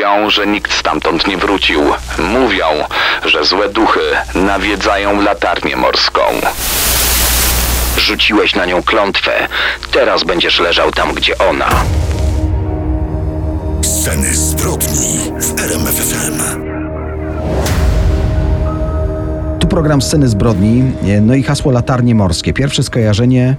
Mówią, że nikt stamtąd nie wrócił. Mówią, że złe duchy nawiedzają latarnię morską. Rzuciłeś na nią klątwę. Teraz będziesz leżał tam, gdzie ona. Sceny zbrodni w RMFFM. Tu program Sceny Zbrodni, no i hasło latarnie morskie. Pierwsze skojarzenie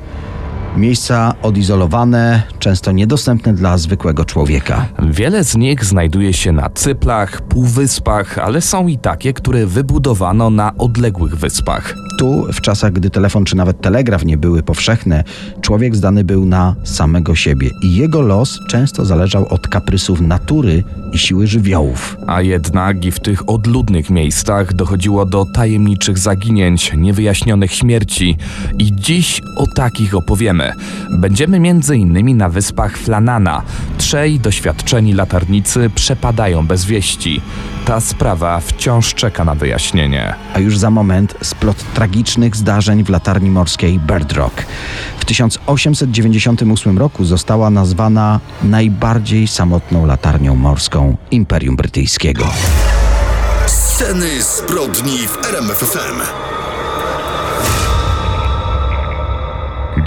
Miejsca odizolowane, często niedostępne dla zwykłego człowieka. Wiele z nich znajduje się na cyplach, półwyspach, ale są i takie, które wybudowano na odległych wyspach. Tu, w czasach, gdy telefon czy nawet telegraf nie były powszechne, człowiek zdany był na samego siebie i jego los często zależał od kaprysów natury i siły żywiołów. A jednak i w tych odludnych miejscach dochodziło do tajemniczych zaginięć, niewyjaśnionych śmierci i dziś o takich opowiemy. Będziemy między innymi na wyspach Flanana. Trzej doświadczeni latarnicy przepadają bez wieści. Ta sprawa wciąż czeka na wyjaśnienie. A już za moment splot tragicznych zdarzeń w latarni morskiej Bird Rock. W 1898 roku została nazwana najbardziej samotną latarnią morską Imperium Brytyjskiego. Sceny zbrodni w RMFFM.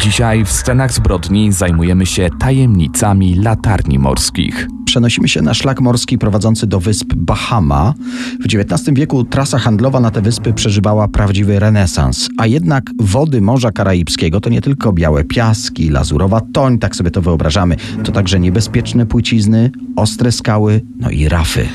Dzisiaj w scenach zbrodni zajmujemy się tajemnicami latarni morskich. Przenosimy się na szlak morski prowadzący do wysp Bahama. W XIX wieku trasa handlowa na te wyspy przeżywała prawdziwy renesans, a jednak wody Morza Karaibskiego to nie tylko białe piaski, lazurowa toń, tak sobie to wyobrażamy, to także niebezpieczne płycizny, ostre skały, no i rafy.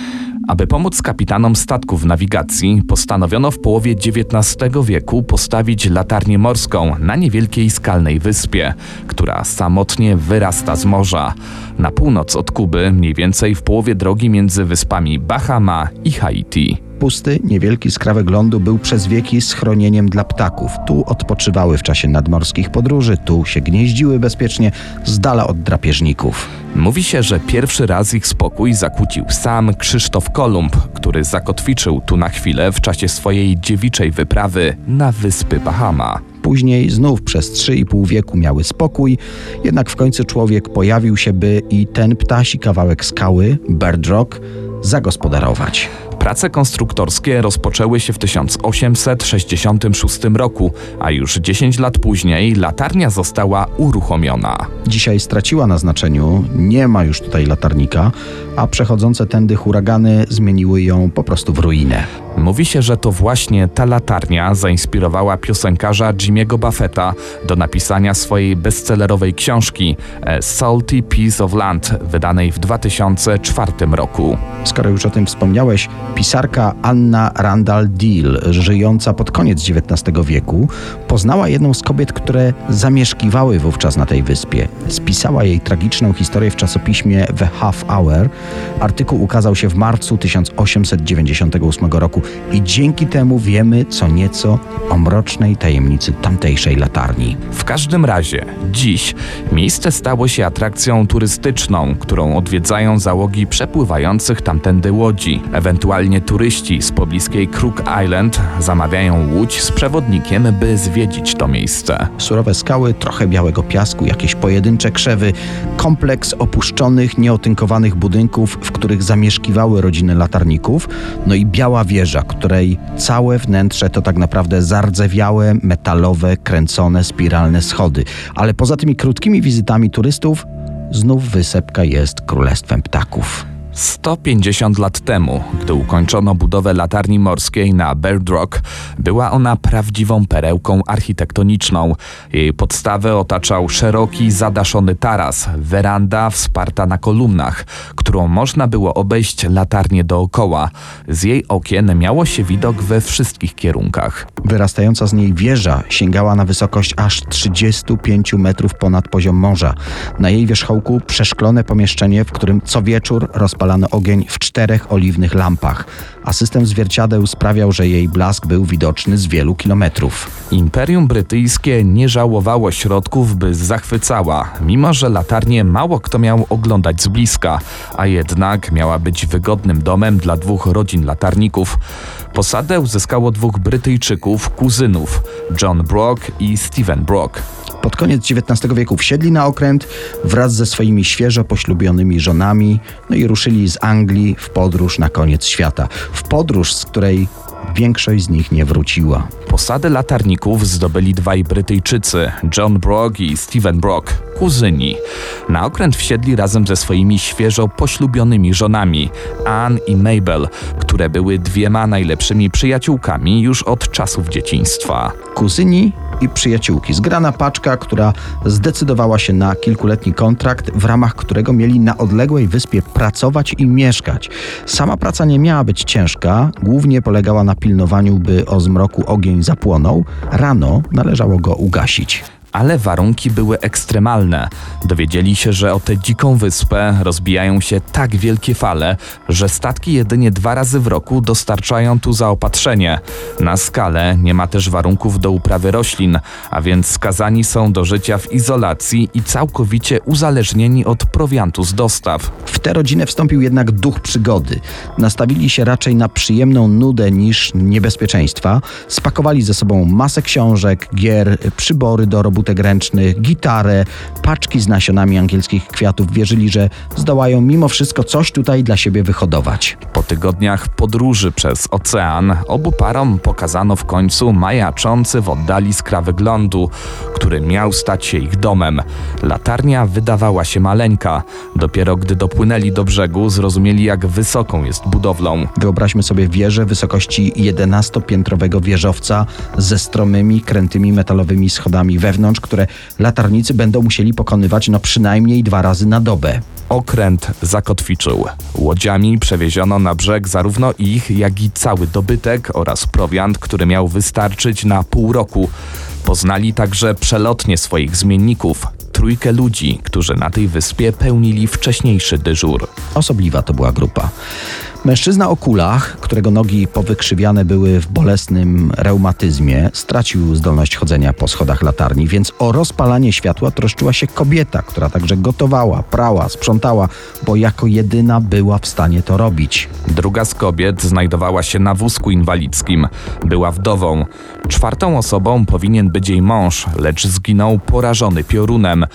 Aby pomóc kapitanom statków w nawigacji, postanowiono w połowie XIX wieku postawić latarnię morską na niewielkiej skalnej wyspie, która samotnie wyrasta z morza. Na północ od Kuby, mniej więcej w połowie drogi między wyspami Bahama i Haiti. Pusty, niewielki skrawek lądu był przez wieki schronieniem dla ptaków. Tu odpoczywały w czasie nadmorskich podróży, tu się gnieździły bezpiecznie, z dala od drapieżników. Mówi się, że pierwszy raz ich spokój zakłócił sam Krzysztof Kolumb, który zakotwiczył tu na chwilę w czasie swojej dziewiczej wyprawy na wyspy Bahama. Później znów przez 3,5 wieku miały spokój, jednak w końcu człowiek pojawił się, by i ten ptasi kawałek skały, Bird Rock, zagospodarować. Prace konstruktorskie rozpoczęły się w 1866 roku, a już 10 lat później latarnia została uruchomiona. Dzisiaj straciła na znaczeniu, nie ma już tutaj latarnika, a przechodzące tędy huragany zmieniły ją po prostu w ruinę. Mówi się, że to właśnie ta latarnia zainspirowała piosenkarza Jimmy'ego Buffetta do napisania swojej bestsellerowej książki A Salty Piece of Land, wydanej w 2004 roku. Skoro już o tym wspomniałeś, pisarka Anna Randall Deal, żyjąca pod koniec XIX wieku, poznała jedną z kobiet, które zamieszkiwały wówczas na tej wyspie. Spisała jej tragiczną historię w czasopiśmie The Half Hour. Artykuł ukazał się w marcu 1898 roku i dzięki temu wiemy co nieco o mrocznej tajemnicy tamtejszej latarni. W każdym razie, dziś miejsce stało się atrakcją turystyczną, którą odwiedzają załogi przepływających tamtędy łodzi. Ewentualnie turyści z pobliskiej Crook Island zamawiają łódź z przewodnikiem, by zwiedzić to miejsce. Surowe skały, trochę białego piasku, jakieś pojedyncze krzewy, kompleks opuszczonych, nieotynkowanych budynków, w których zamieszkiwały rodziny latarników, no i biała wieża, której całe wnętrze to tak naprawdę zardzewiałe, metalowe, kręcone, spiralne schody. Ale poza tymi krótkimi wizytami turystów, znów wysepka jest królestwem ptaków. 150 lat temu, gdy ukończono budowę latarni morskiej na Bird Rock, była ona prawdziwą perełką architektoniczną. Jej podstawę otaczał szeroki, zadaszony taras, weranda wsparta na kolumnach, którą można było obejść latarnię dookoła. Z jej okien miało się widok we wszystkich kierunkach. Wyrastająca z niej wieża sięgała na wysokość aż 35 metrów ponad poziom morza. Na jej wierzchołku przeszklone pomieszczenie, w którym co wieczór rozpalano ogień w czterech oliwnych lampach, a system zwierciadeł sprawiał, że jej blask był widoczny z wielu kilometrów. Imperium Brytyjskie nie żałowało środków, by zachwycała, mimo że latarnię mało kto miał oglądać z bliska, a jednak miała być wygodnym domem dla dwóch rodzin latarników. Posadę uzyskało dwóch Brytyjczyków, kuzynów, John Brock i Stephen Brock. Pod koniec XIX wieku wsiedli na okręt wraz ze swoimi świeżo poślubionymi żonami, no i ruszyli z Anglii w podróż na koniec świata. W podróż, z której większość z nich nie wróciła. Posadę latarników zdobyli dwaj Brytyjczycy, John Brock i Stephen Brock, kuzyni. Na okręt wsiedli razem ze swoimi świeżo poślubionymi żonami, Anne i Mabel, które były dwiema najlepszymi przyjaciółkami już od czasów dzieciństwa. Kuzyni i przyjaciółki. Zgrana paczka, która zdecydowała się na kilkuletni kontrakt, w ramach którego mieli na odległej wyspie pracować i mieszkać. Sama praca nie miała być ciężka, głównie polegała na pilnowaniu, by o zmroku ogień zapłonął. Rano należało go ugasić. Ale warunki były ekstremalne. Dowiedzieli się, że o tę dziką wyspę rozbijają się tak wielkie fale, że statki jedynie dwa razy w roku dostarczają tu zaopatrzenie. Na skalę nie ma też warunków do uprawy roślin, a więc skazani są do życia w izolacji i całkowicie uzależnieni od prowiantu z dostaw. W tę rodzinę wstąpił jednak duch przygody. Nastawili się raczej na przyjemną nudę niż niebezpieczeństwa. Spakowali ze sobą masę książek, gier, przybory do robótek ręcznych, gitarę, paczki z nasionami angielskich kwiatów. Wierzyli, że zdołają mimo wszystko coś tutaj dla siebie wyhodować. Po tygodniach podróży przez ocean obu parom pokazano w końcu majaczący w oddali skra wyglądu, który miał stać się ich domem. Latarnia wydawała się maleńka. Dopiero gdy dopłynęli do brzegu, zrozumieli jak wysoką jest budowlą. Wyobraźmy sobie wieżę wysokości 11-piętrowego wieżowca ze stromymi, krętymi metalowymi schodami wewnątrz, które latarnicy będą musieli pokonywać no przynajmniej dwa razy na dobę. Okręt zakotwiczył. Łodziami przewieziono na brzeg zarówno ich, jak i cały dobytek oraz prowiant, który miał wystarczyć na pół roku. Poznali także przelotnie swoich zmienników, trójkę ludzi, którzy na tej wyspie pełnili wcześniejszy dyżur. Osobliwa to była grupa. Mężczyzna o kulach, którego nogi powykrzywiane były w bolesnym reumatyzmie, stracił zdolność chodzenia po schodach latarni, więc o rozpalanie światła troszczyła się kobieta, która także gotowała, prała, sprzątała, bo jako jedyna była w stanie to robić. Druga z kobiet znajdowała się na wózku inwalidzkim. Była wdową. Czwartą osobą powinien być jej mąż, lecz zginął porażony piorunem.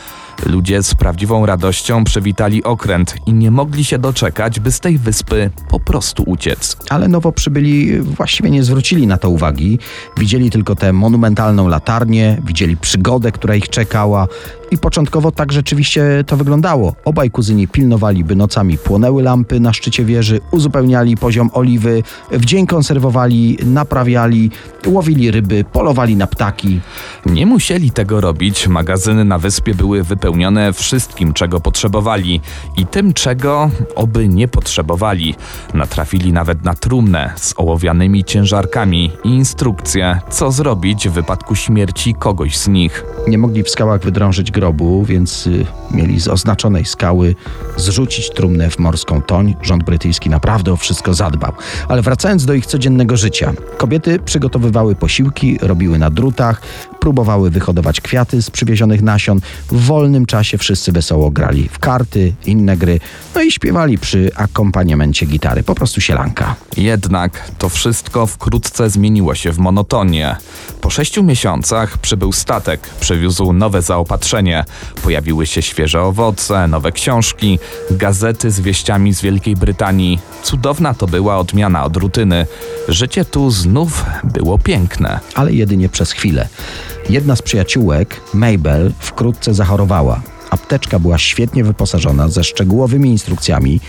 Ludzie z prawdziwą radością przywitali okręt i nie mogli się doczekać, by z tej wyspy po prostu uciec. Ale nowo przybyli właściwie nie zwrócili na to uwagi. Widzieli tylko tę monumentalną latarnię, widzieli przygodę, która ich czekała. I początkowo tak rzeczywiście to wyglądało. Obaj kuzyni pilnowali, by nocami płonęły lampy na szczycie wieży, uzupełniali poziom oliwy, w dzień konserwowali, naprawiali, łowili ryby, polowali na ptaki. Nie musieli tego robić, magazyny na wyspie były wypełnione wszystkim, czego potrzebowali i tym, czego oby nie potrzebowali. Natrafili nawet na trumnę z ołowianymi ciężarkami i instrukcje, co zrobić w wypadku śmierci kogoś z nich. Nie mogli w skałach wydrążyć grobu, więc y, mieli z oznaczonej skały zrzucić trumnę w morską toń. Rząd brytyjski naprawdę o wszystko zadbał. Ale wracając do ich codziennego życia. Kobiety przygotowywały posiłki, robiły na drutach, próbowały wyhodować kwiaty z przywiezionych nasion. W wolnym czasie wszyscy wesoło grali w karty, inne gry, no i śpiewali przy akompaniamencie gitary. Po prostu sielanka. Jednak to wszystko wkrótce zmieniło się w monotonię. Po sześciu miesiącach przybył statek, przywiózł nowe zaopatrzenie. Pojawiły się świeże owoce, nowe książki, gazety z wieściami z Wielkiej Brytanii. Cudowna to była odmiana od rutyny. Życie tu znów było piękne. ale jedynie przez chwilę. Jedna z przyjaciółek, Mabel, wkrótce zachorowała. Apteczka była świetnie wyposażona, ze szczegółowymi instrukcjami,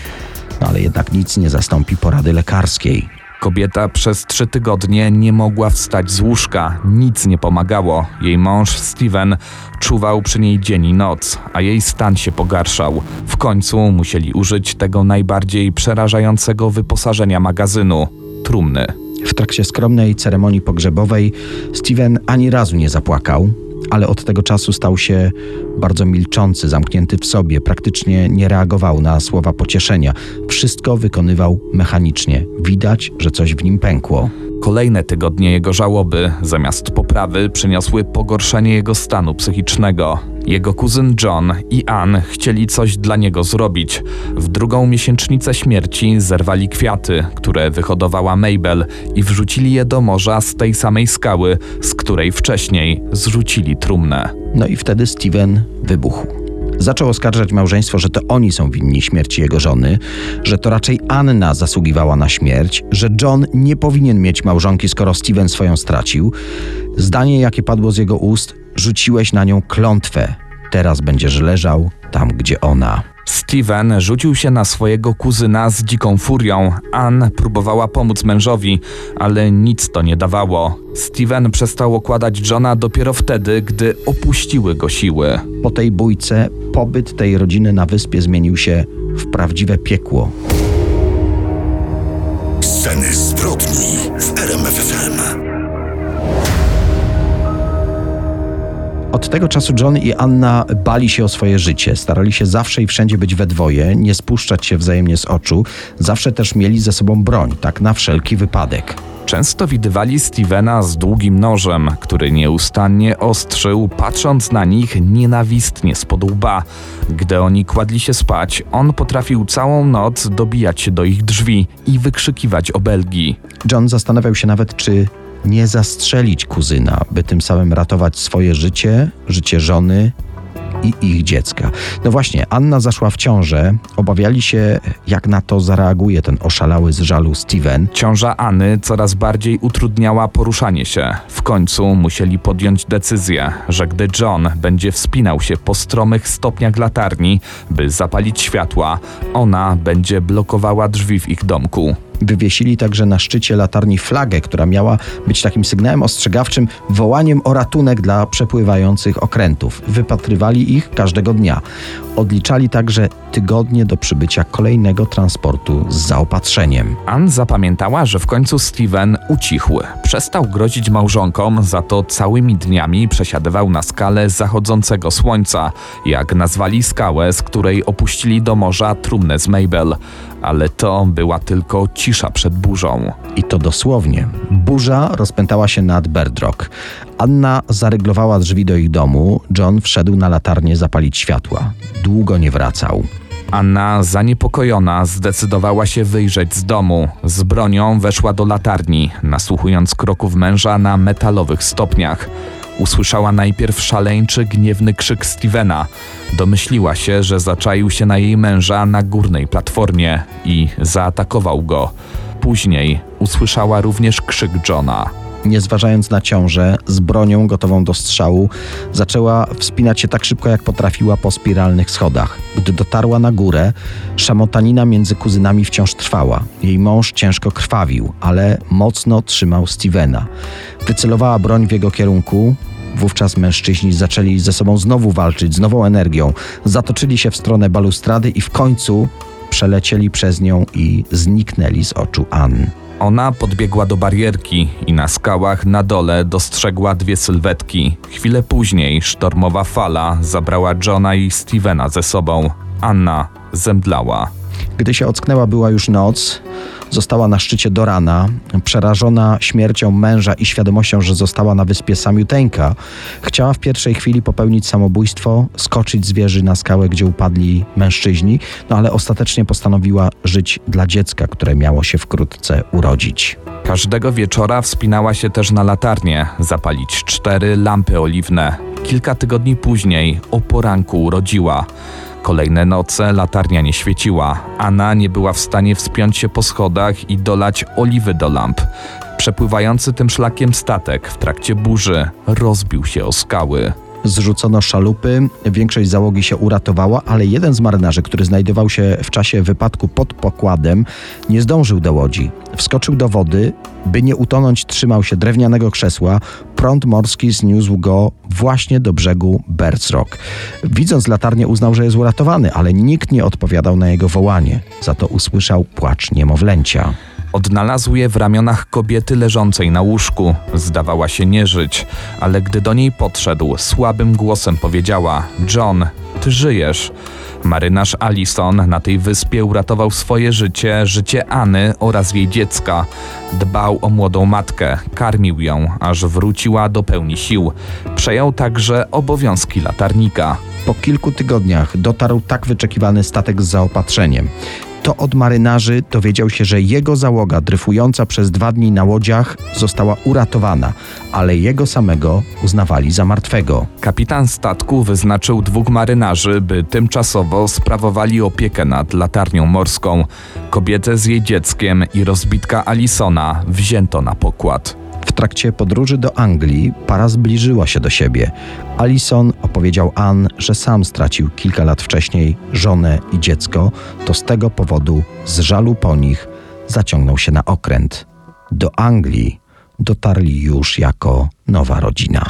no ale jednak nic nie zastąpi porady lekarskiej. Kobieta przez trzy tygodnie nie mogła wstać z łóżka, nic nie pomagało. Jej mąż Steven czuwał przy niej dzień i noc, a jej stan się pogarszał. W końcu musieli użyć tego najbardziej przerażającego wyposażenia magazynu trumny. W trakcie skromnej ceremonii pogrzebowej Steven ani razu nie zapłakał, ale od tego czasu stał się bardzo milczący, zamknięty w sobie, praktycznie nie reagował na słowa pocieszenia. Wszystko wykonywał mechanicznie. Widać, że coś w nim pękło. Kolejne tygodnie jego żałoby, zamiast poprawy, przyniosły pogorszenie jego stanu psychicznego. Jego kuzyn John i Ann chcieli coś dla niego zrobić. W drugą miesięcznicę śmierci zerwali kwiaty, które wyhodowała Mabel i wrzucili je do morza z tej samej skały, z której wcześniej zrzucili trumnę. No i wtedy Steven wybuchł. Zaczął oskarżać małżeństwo, że to oni są winni śmierci jego żony, że to raczej Anna zasługiwała na śmierć, że John nie powinien mieć małżonki, skoro Steven swoją stracił. Zdanie, jakie padło z jego ust, rzuciłeś na nią klątwę. Teraz będziesz leżał tam, gdzie ona. Steven rzucił się na swojego kuzyna z dziką furią. Ann próbowała pomóc mężowi, ale nic to nie dawało. Steven przestał okładać Johna dopiero wtedy, gdy opuściły go siły. Po tej bójce pobyt tej rodziny na wyspie zmienił się w prawdziwe piekło. Sceny zbrodni Od tego czasu John i Anna bali się o swoje życie, starali się zawsze i wszędzie być we dwoje, nie spuszczać się wzajemnie z oczu, zawsze też mieli ze sobą broń, tak na wszelki wypadek. Często widywali Stevena z długim nożem, który nieustannie ostrzył, patrząc na nich nienawistnie spod łba. Gdy oni kładli się spać, on potrafił całą noc dobijać się do ich drzwi i wykrzykiwać obelgi. John zastanawiał się nawet, czy nie zastrzelić kuzyna, by tym samym ratować swoje życie, życie żony i ich dziecka. No właśnie, Anna zaszła w ciążę. Obawiali się, jak na to zareaguje ten oszalały z żalu Steven. Ciąża Anny coraz bardziej utrudniała poruszanie się. W końcu musieli podjąć decyzję, że gdy John będzie wspinał się po stromych stopniach latarni, by zapalić światła, ona będzie blokowała drzwi w ich domku. Wywiesili także na szczycie latarni flagę, która miała być takim sygnałem ostrzegawczym, wołaniem o ratunek dla przepływających okrętów. Wypatrywali ich każdego dnia. Odliczali także tygodnie do przybycia kolejnego transportu z zaopatrzeniem. Ann zapamiętała, że w końcu Steven ucichł. Przestał grozić małżonkom, za to całymi dniami przesiadywał na skalę zachodzącego słońca, jak nazwali skałę, z której opuścili do morza trumnę z Mabel. Ale to była tylko cisza przed burzą. I to dosłownie. Burza rozpętała się nad Berdrock. Anna zaryglowała drzwi do ich domu. John wszedł na latarnię zapalić światła. Długo nie wracał. Anna, zaniepokojona, zdecydowała się wyjrzeć z domu. Z bronią weszła do latarni, nasłuchując kroków męża na metalowych stopniach. Usłyszała najpierw szaleńczy, gniewny krzyk Stevena. Domyśliła się, że zaczaił się na jej męża na górnej platformie i zaatakował go. Później usłyszała również krzyk Johna. Nie zważając na ciążę, z bronią gotową do strzału, zaczęła wspinać się tak szybko, jak potrafiła po spiralnych schodach. Gdy dotarła na górę, szamotanina między kuzynami wciąż trwała. Jej mąż ciężko krwawił, ale mocno trzymał Stevena. Wycelowała broń w jego kierunku. Wówczas mężczyźni zaczęli ze sobą znowu walczyć, z nową energią. Zatoczyli się w stronę balustrady i w końcu przelecieli przez nią i zniknęli z oczu Ann. Ona podbiegła do barierki i na skałach na dole dostrzegła dwie sylwetki. Chwilę później sztormowa fala zabrała Johna i Stevena ze sobą. Anna zemdlała. Gdy się ocknęła, była już noc. Została na szczycie do rana. Przerażona śmiercią męża i świadomością, że została na wyspie samiuteńka, chciała w pierwszej chwili popełnić samobójstwo, skoczyć z wieży na skałę, gdzie upadli mężczyźni, no ale ostatecznie postanowiła żyć dla dziecka, które miało się wkrótce urodzić. Każdego wieczora wspinała się też na latarnię, zapalić cztery lampy oliwne. Kilka tygodni później, o poranku, urodziła. Kolejne noce latarnia nie świeciła. Anna nie była w stanie wspiąć się po schodach i dolać oliwy do lamp. Przepływający tym szlakiem statek w trakcie burzy rozbił się o skały. Zrzucono szalupy, większość załogi się uratowała, ale jeden z marynarzy, który znajdował się w czasie wypadku pod pokładem, nie zdążył do łodzi. Wskoczył do wody, by nie utonąć, trzymał się drewnianego krzesła. Prąd morski zniósł go właśnie do brzegu Birds Rock. Widząc latarnię, uznał, że jest uratowany, ale nikt nie odpowiadał na jego wołanie. Za to usłyszał płacz niemowlęcia. Odnalazł je w ramionach kobiety leżącej na łóżku. Zdawała się nie żyć, ale gdy do niej podszedł, słabym głosem powiedziała: John, ty żyjesz. Marynarz Allison na tej wyspie uratował swoje życie, życie Anny oraz jej dziecka. Dbał o młodą matkę, karmił ją, aż wróciła do pełni sił. Przejął także obowiązki latarnika. Po kilku tygodniach dotarł tak wyczekiwany statek z zaopatrzeniem. To od marynarzy dowiedział się, że jego załoga dryfująca przez dwa dni na łodziach została uratowana, ale jego samego uznawali za martwego. Kapitan statku wyznaczył dwóch marynarzy, by tymczasowo sprawowali opiekę nad latarnią morską. Kobietę z jej dzieckiem i rozbitka Alisona wzięto na pokład. Trakcie podróży do Anglii para zbliżyła się do siebie. Alison opowiedział Ann, że sam stracił kilka lat wcześniej żonę i dziecko, to z tego powodu, z żalu po nich, zaciągnął się na okręt. Do Anglii dotarli już jako nowa rodzina.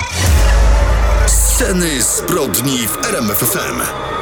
Sceny zbrodni w RMFFM.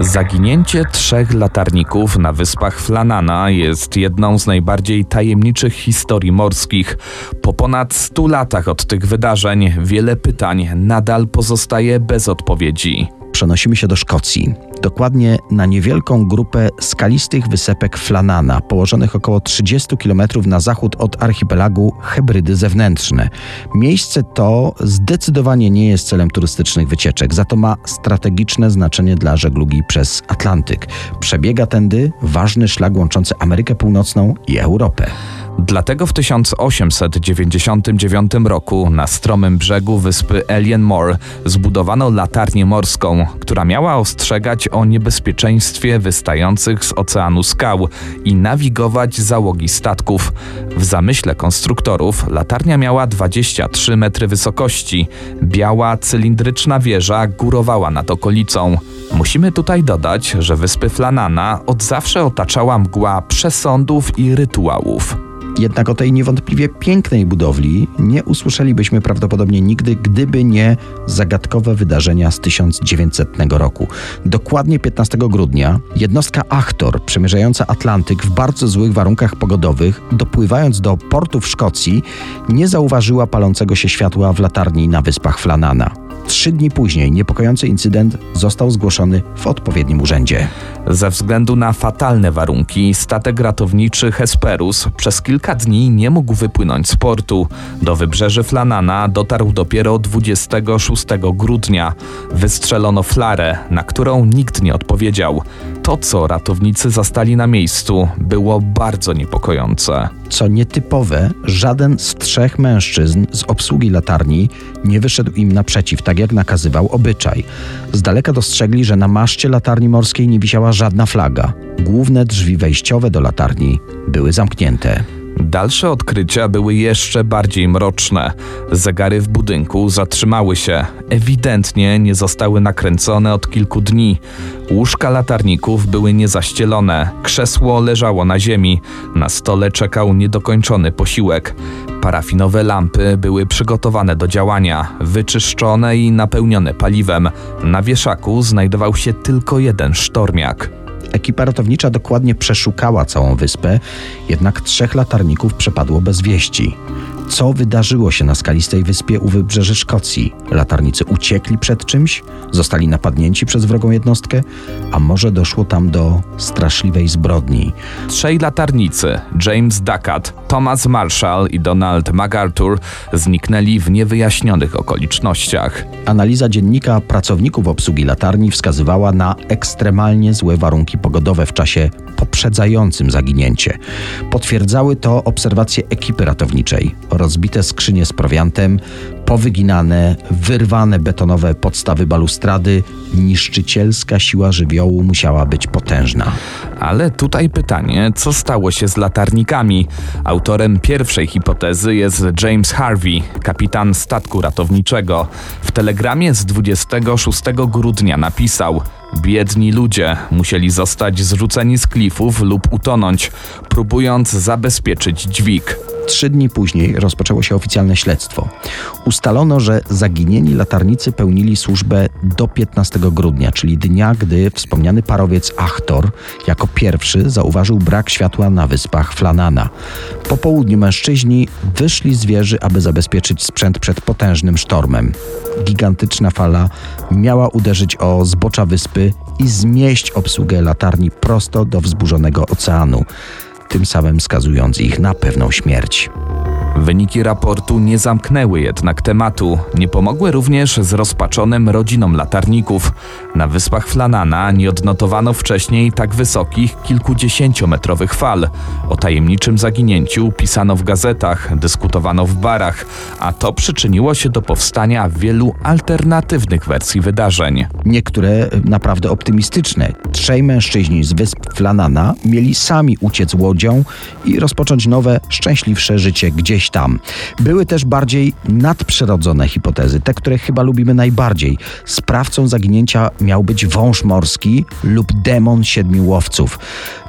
Zaginięcie trzech latarników na wyspach Flanana jest jedną z najbardziej tajemniczych historii morskich. Po ponad 100 latach od tych wydarzeń wiele pytań nadal pozostaje bez odpowiedzi. Przenosimy się do Szkocji, dokładnie na niewielką grupę skalistych wysepek Flanana, położonych około 30 km na zachód od archipelagu Hebrydy Zewnętrzne. Miejsce to zdecydowanie nie jest celem turystycznych wycieczek, za to ma strategiczne znaczenie dla żeglugi przez Atlantyk. Przebiega tędy ważny szlak łączący Amerykę Północną i Europę. Dlatego w 1899 roku na stromym brzegu wyspy Alien Moor zbudowano latarnię morską, która miała ostrzegać o niebezpieczeństwie wystających z oceanu skał i nawigować załogi statków. W zamyśle konstruktorów latarnia miała 23 metry wysokości. Biała, cylindryczna wieża górowała nad okolicą. Musimy tutaj dodać, że wyspy Flanana od zawsze otaczała mgła przesądów i rytuałów. Jednak o tej niewątpliwie pięknej budowli nie usłyszelibyśmy prawdopodobnie nigdy, gdyby nie zagadkowe wydarzenia z 1900 roku. Dokładnie 15 grudnia jednostka Achtor, przemierzająca Atlantyk w bardzo złych warunkach pogodowych, dopływając do portu w Szkocji, nie zauważyła palącego się światła w latarni na wyspach Flanana. Trzy dni później niepokojący incydent został zgłoszony w odpowiednim urzędzie. Ze względu na fatalne warunki, statek ratowniczy Hesperus przez kilka dni nie mógł wypłynąć z portu. Do wybrzeży Flanana dotarł dopiero 26 grudnia. Wystrzelono flarę, na którą nikt nie odpowiedział. To, co ratownicy zastali na miejscu, było bardzo niepokojące. Co nietypowe, żaden z trzech mężczyzn z obsługi latarni nie wyszedł im naprzeciw, tak jak nakazywał obyczaj. Z daleka dostrzegli, że na maszcie latarni morskiej nie wisiała żadna flaga. Główne drzwi wejściowe do latarni były zamknięte. Dalsze odkrycia były jeszcze bardziej mroczne. Zegary w budynku zatrzymały się. Ewidentnie nie zostały nakręcone od kilku dni. Łóżka latarników były niezaścielone. Krzesło leżało na ziemi. Na stole czekał niedokończony posiłek. Parafinowe lampy były przygotowane do działania, wyczyszczone i napełnione paliwem. Na wieszaku znajdował się tylko jeden sztormiak. Ekipa ratownicza dokładnie przeszukała całą wyspę, jednak trzech latarników przepadło bez wieści. Co wydarzyło się na skalistej wyspie u wybrzeży Szkocji? Latarnicy uciekli przed czymś? Zostali napadnięci przez wrogą jednostkę? A może doszło tam do straszliwej zbrodni? Trzej latarnicy, James Ducat, Thomas Marshall i Donald MacArthur, zniknęli w niewyjaśnionych okolicznościach. Analiza dziennika pracowników obsługi latarni wskazywała na ekstremalnie złe warunki pogodowe w czasie poprzedzającym zaginięcie. Potwierdzały to obserwacje ekipy ratowniczej. Rozbite skrzynie z prowiantem, powyginane, wyrwane betonowe podstawy balustrady, niszczycielska siła żywiołu musiała być potężna. Ale tutaj pytanie, co stało się z latarnikami? Autorem pierwszej hipotezy jest James Harvey, kapitan statku ratowniczego. W telegramie z 26 grudnia napisał: Biedni ludzie musieli zostać zrzuceni z klifów lub utonąć, próbując zabezpieczyć dźwig. Trzy dni później rozpoczęło się oficjalne śledztwo. Ustalono, że zaginieni latarnicy pełnili służbę do 15 grudnia, czyli dnia, gdy wspomniany parowiec Achtor jako pierwszy zauważył brak światła na wyspach Flanana. Po południu mężczyźni wyszli z wieży, aby zabezpieczyć sprzęt przed potężnym sztormem. Gigantyczna fala miała uderzyć o zbocza wyspy i zmieść obsługę latarni prosto do wzburzonego oceanu, tym samym skazując ich na pewną śmierć. Wyniki raportu nie zamknęły jednak tematu. Nie pomogły również zrozpaczonym rodzinom latarników. Na wyspach Flanana nie odnotowano wcześniej tak wysokich, kilkudziesięciometrowych fal. O tajemniczym zaginięciu pisano w gazetach, dyskutowano w barach, a to przyczyniło się do powstania wielu alternatywnych wersji wydarzeń. Niektóre naprawdę optymistyczne. Trzej mężczyźni z wysp Flanana mieli sami uciec łodzią i rozpocząć nowe, szczęśliwsze życie gdzieś tam. Były też bardziej nadprzyrodzone hipotezy, te, które chyba lubimy najbardziej. Sprawcą zaginięcia miał być wąż morski lub demon siedmiu łowców.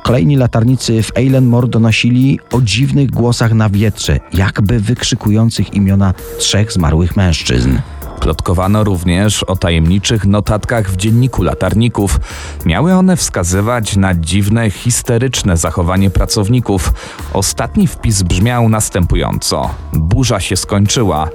Kolejni latarnicy w Eilenmore donosili o dziwnych głosach na wietrze, jakby wykrzykujących imiona trzech zmarłych mężczyzn. Plotkowano również o tajemniczych notatkach w dzienniku latarników. Miały one wskazywać na dziwne, histeryczne zachowanie pracowników. Ostatni wpis brzmiał następująco: Burza się skończyła.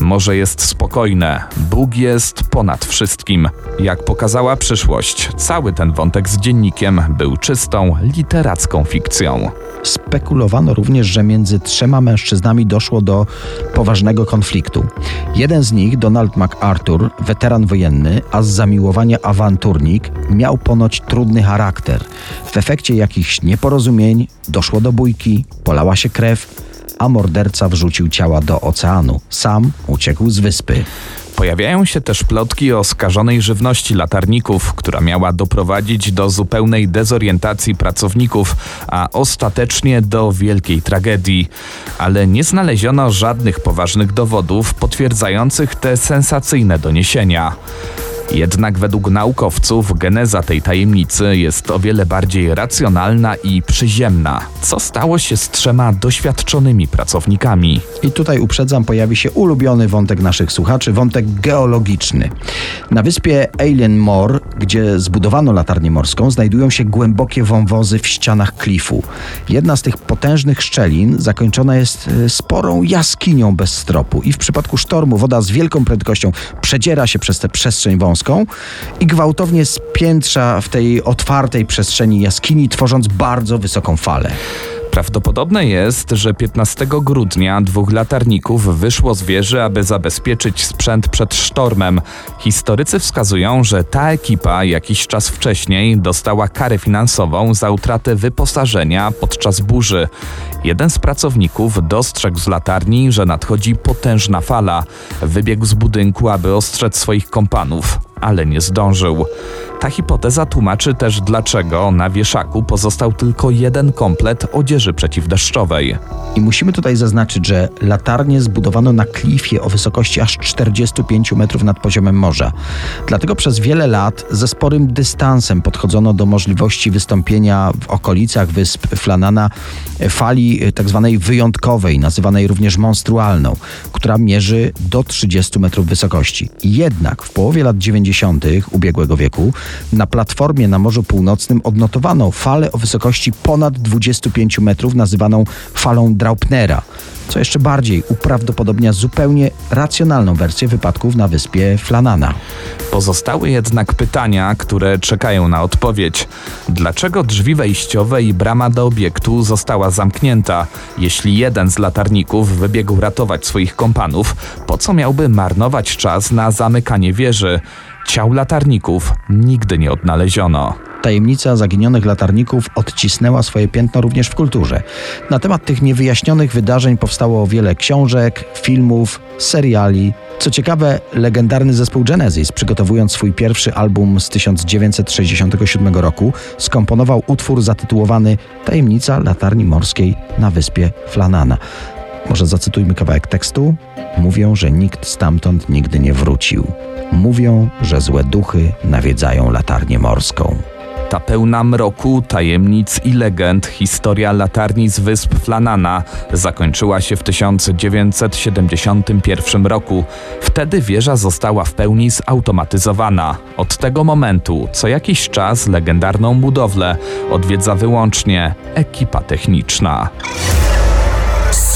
Morze jest spokojne, Bóg jest ponad wszystkim. Jak pokazała przyszłość, cały ten wątek z dziennikiem był czystą, literacką fikcją. Spekulowano również, że między trzema mężczyznami doszło do poważnego konfliktu. Jeden z nich, Donald MacArthur, weteran wojenny, a z zamiłowania awanturnik, miał ponoć trudny charakter. W efekcie jakichś nieporozumień doszło do bójki, polała się krew, a morderca wrzucił ciała do oceanu. Sam uciekł z wyspy. Pojawiają się też plotki o skażonej żywności latarników, która miała doprowadzić do zupełnej dezorientacji pracowników, a ostatecznie do wielkiej tragedii. Ale nie znaleziono żadnych poważnych dowodów potwierdzających te sensacyjne doniesienia. Jednak według naukowców geneza tej tajemnicy jest o wiele bardziej racjonalna i przyziemna. Co stało się z trzema doświadczonymi pracownikami? I tutaj uprzedzam, pojawi się ulubiony wątek naszych słuchaczy, wątek geologiczny. Na wyspie Alien Moor, gdzie zbudowano latarnię morską, znajdują się głębokie wąwozy w ścianach klifu. Jedna z tych potężnych szczelin zakończona jest e, sporą jaskinią bez stropu i w przypadku sztormu woda z wielką prędkością przedziera się przez tę przestrzeń wąską i gwałtownie spiętrza w tej otwartej przestrzeni jaskini, tworząc bardzo wysoką falę. Prawdopodobne jest, że 15 grudnia dwóch latarników wyszło z wieży, aby zabezpieczyć sprzęt przed sztormem. Historycy wskazują, że ta ekipa jakiś czas wcześniej dostała karę finansową za utratę wyposażenia podczas burzy. Jeden z pracowników dostrzegł z latarni, że nadchodzi potężna fala. Wybiegł z budynku, aby ostrzec swoich kompanów ale nie zdążył. Ta hipoteza tłumaczy też, dlaczego na wieszaku pozostał tylko jeden komplet odzieży przeciwdeszczowej. I musimy tutaj zaznaczyć, że latarnię zbudowano na klifie o wysokości aż 45 metrów nad poziomem morza. Dlatego przez wiele lat ze sporym dystansem podchodzono do możliwości wystąpienia w okolicach wysp Flanana fali tzw. Tak wyjątkowej, nazywanej również monstrualną, która mierzy do 30 metrów wysokości. Jednak w połowie lat 90. ubiegłego wieku na platformie na Morzu Północnym odnotowano falę o wysokości ponad 25 metrów, nazywaną falą Draupnera co jeszcze bardziej uprawdopodobnia zupełnie racjonalną wersję wypadków na wyspie Flanana. Pozostały jednak pytania, które czekają na odpowiedź. Dlaczego drzwi wejściowe i brama do obiektu została zamknięta? Jeśli jeden z latarników wybiegł ratować swoich kompanów, po co miałby marnować czas na zamykanie wieży? Ciał latarników nigdy nie odnaleziono. Tajemnica zaginionych latarników odcisnęła swoje piętno również w kulturze. Na temat tych niewyjaśnionych wydarzeń powstało wiele książek, filmów, seriali. Co ciekawe, legendarny zespół Genesis, przygotowując swój pierwszy album z 1967 roku, skomponował utwór zatytułowany Tajemnica latarni morskiej na wyspie Flanana. Może zacytujmy kawałek tekstu? Mówią, że nikt stamtąd nigdy nie wrócił. Mówią, że złe duchy nawiedzają latarnię morską. Ta pełna mroku, tajemnic i legend historia latarni z wysp Flanana zakończyła się w 1971 roku. Wtedy wieża została w pełni zautomatyzowana. Od tego momentu co jakiś czas legendarną budowlę odwiedza wyłącznie ekipa techniczna.